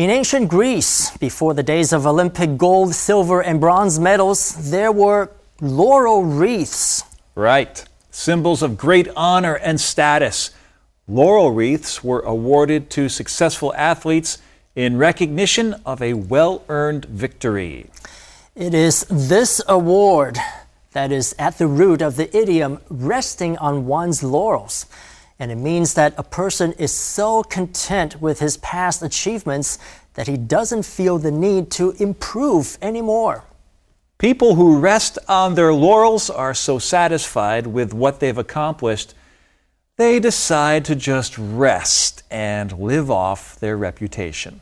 In ancient Greece, before the days of Olympic gold, silver, and bronze medals, there were laurel wreaths. Right. Symbols of great honor and status. Laurel wreaths were awarded to successful athletes in recognition of a well earned victory. It is this award that is at the root of the idiom resting on one's laurels. And it means that a person is so content with his past achievements that he doesn't feel the need to improve anymore. People who rest on their laurels are so satisfied with what they've accomplished, they decide to just rest and live off their reputation.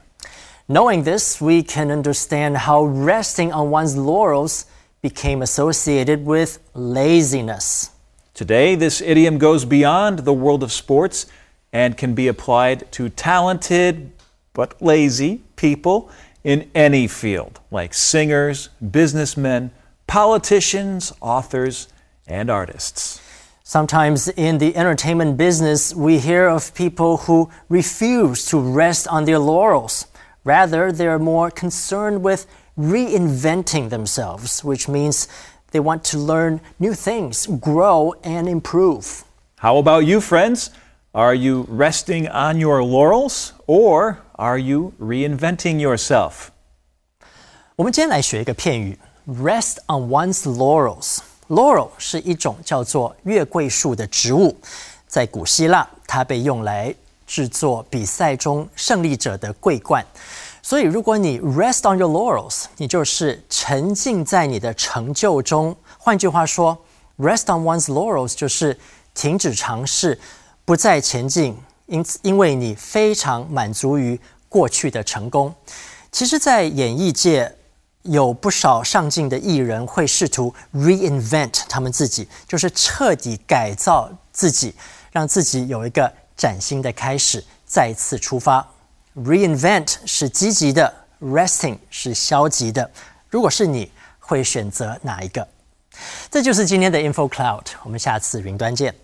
Knowing this, we can understand how resting on one's laurels became associated with laziness. Today, this idiom goes beyond the world of sports and can be applied to talented but lazy people in any field, like singers, businessmen, politicians, authors, and artists. Sometimes in the entertainment business, we hear of people who refuse to rest on their laurels. Rather, they're more concerned with reinventing themselves, which means they want to learn new things, grow, and improve. How about you, friends? Are you resting on your laurels or are you reinventing yourself? 我们今天来学一个片语，rest on one's laurels。Laurel 是一种叫做月桂树的植物，在古希腊，它被用来制作比赛中胜利者的桂冠。 所以，如果你 rest on your laurels，你就是沉浸在你的成就中。换句话说，rest on one's laurels 就是停止尝试，不再前进，因此，因为你非常满足于过去的成功。其实，在演艺界，有不少上进的艺人会试图 reinvent 他们自己，就是彻底改造自己，让自己有一个崭新的开始，再次出发。Reinvent 是积极的，resting 是消极的。如果是你，会选择哪一个？这就是今天的 Info Cloud，我们下次云端见。